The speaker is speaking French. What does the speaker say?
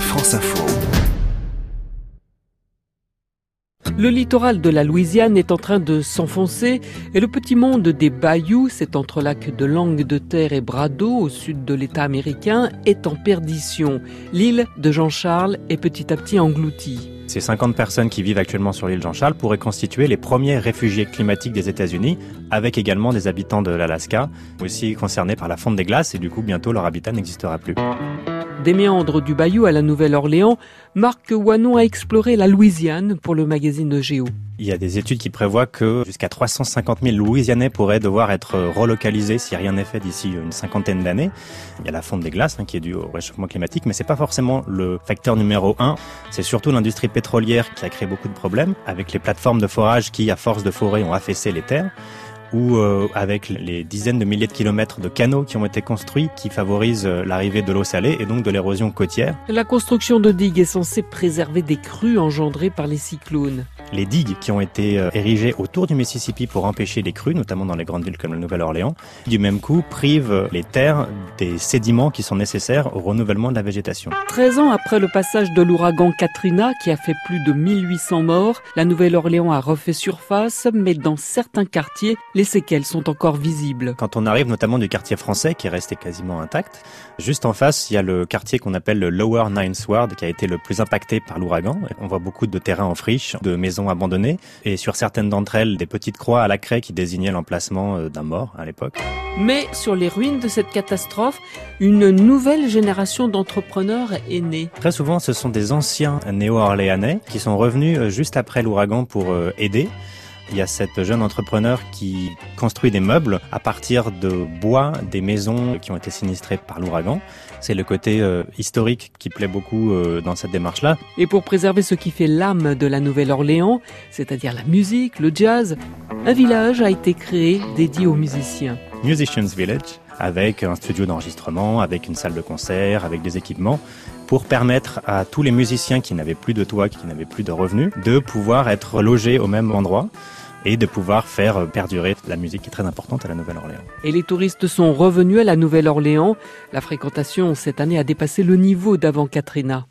France Info. Le littoral de la Louisiane est en train de s'enfoncer et le petit monde des bayous, cet entrelac de langue de terre et bras d'eau au sud de l'État américain, est en perdition. L'île de Jean-Charles est petit à petit engloutie. Ces 50 personnes qui vivent actuellement sur l'île Jean-Charles pourraient constituer les premiers réfugiés climatiques des États-Unis, avec également des habitants de l'Alaska, aussi concernés par la fonte des glaces, et du coup bientôt leur habitat n'existera plus. Des méandres du Bayou à la Nouvelle-Orléans, Marc Wanon a exploré la Louisiane pour le magazine Géo. Il y a des études qui prévoient que jusqu'à 350 000 Louisianais pourraient devoir être relocalisés si rien n'est fait d'ici une cinquantaine d'années. Il y a la fonte des glaces hein, qui est due au réchauffement climatique, mais c'est pas forcément le facteur numéro un. C'est surtout l'industrie pétrolière qui a créé beaucoup de problèmes avec les plateformes de forage qui, à force de forer, ont affaissé les terres ou euh, avec les dizaines de milliers de kilomètres de canaux qui ont été construits qui favorisent euh, l'arrivée de l'eau salée et donc de l'érosion côtière. La construction de digues est censée préserver des crues engendrées par les cyclones. Les digues qui ont été euh, érigées autour du Mississippi pour empêcher les crues, notamment dans les grandes villes comme la Nouvelle-Orléans, du même coup privent les terres des sédiments qui sont nécessaires au renouvellement de la végétation. 13 ans après le passage de l'ouragan Katrina qui a fait plus de 1800 morts, la Nouvelle-Orléans a refait surface, mais dans certains quartiers, les séquelles sont encore visibles. Quand on arrive notamment du quartier français qui est resté quasiment intact, juste en face, il y a le quartier qu'on appelle le Lower Ninth Ward qui a été le plus impacté par l'ouragan. On voit beaucoup de terrains en friche, de maisons abandonnées et sur certaines d'entre elles, des petites croix à la craie qui désignaient l'emplacement euh, d'un mort à l'époque. Mais sur les ruines de cette catastrophe, une nouvelle génération d'entrepreneurs est née. Très souvent, ce sont des anciens néo-orléanais qui sont revenus euh, juste après l'ouragan pour euh, aider. Il y a cette jeune entrepreneur qui construit des meubles à partir de bois des maisons qui ont été sinistrées par l'ouragan. C'est le côté euh, historique qui plaît beaucoup euh, dans cette démarche-là. Et pour préserver ce qui fait l'âme de la Nouvelle-Orléans, c'est-à-dire la musique, le jazz, un village a été créé dédié aux musiciens. Musicians Village, avec un studio d'enregistrement, avec une salle de concert, avec des équipements, pour permettre à tous les musiciens qui n'avaient plus de toit, qui n'avaient plus de revenus, de pouvoir être logés au même endroit et de pouvoir faire perdurer la musique qui est très importante à la Nouvelle-Orléans. Et les touristes sont revenus à la Nouvelle-Orléans. La fréquentation cette année a dépassé le niveau d'avant Katrina.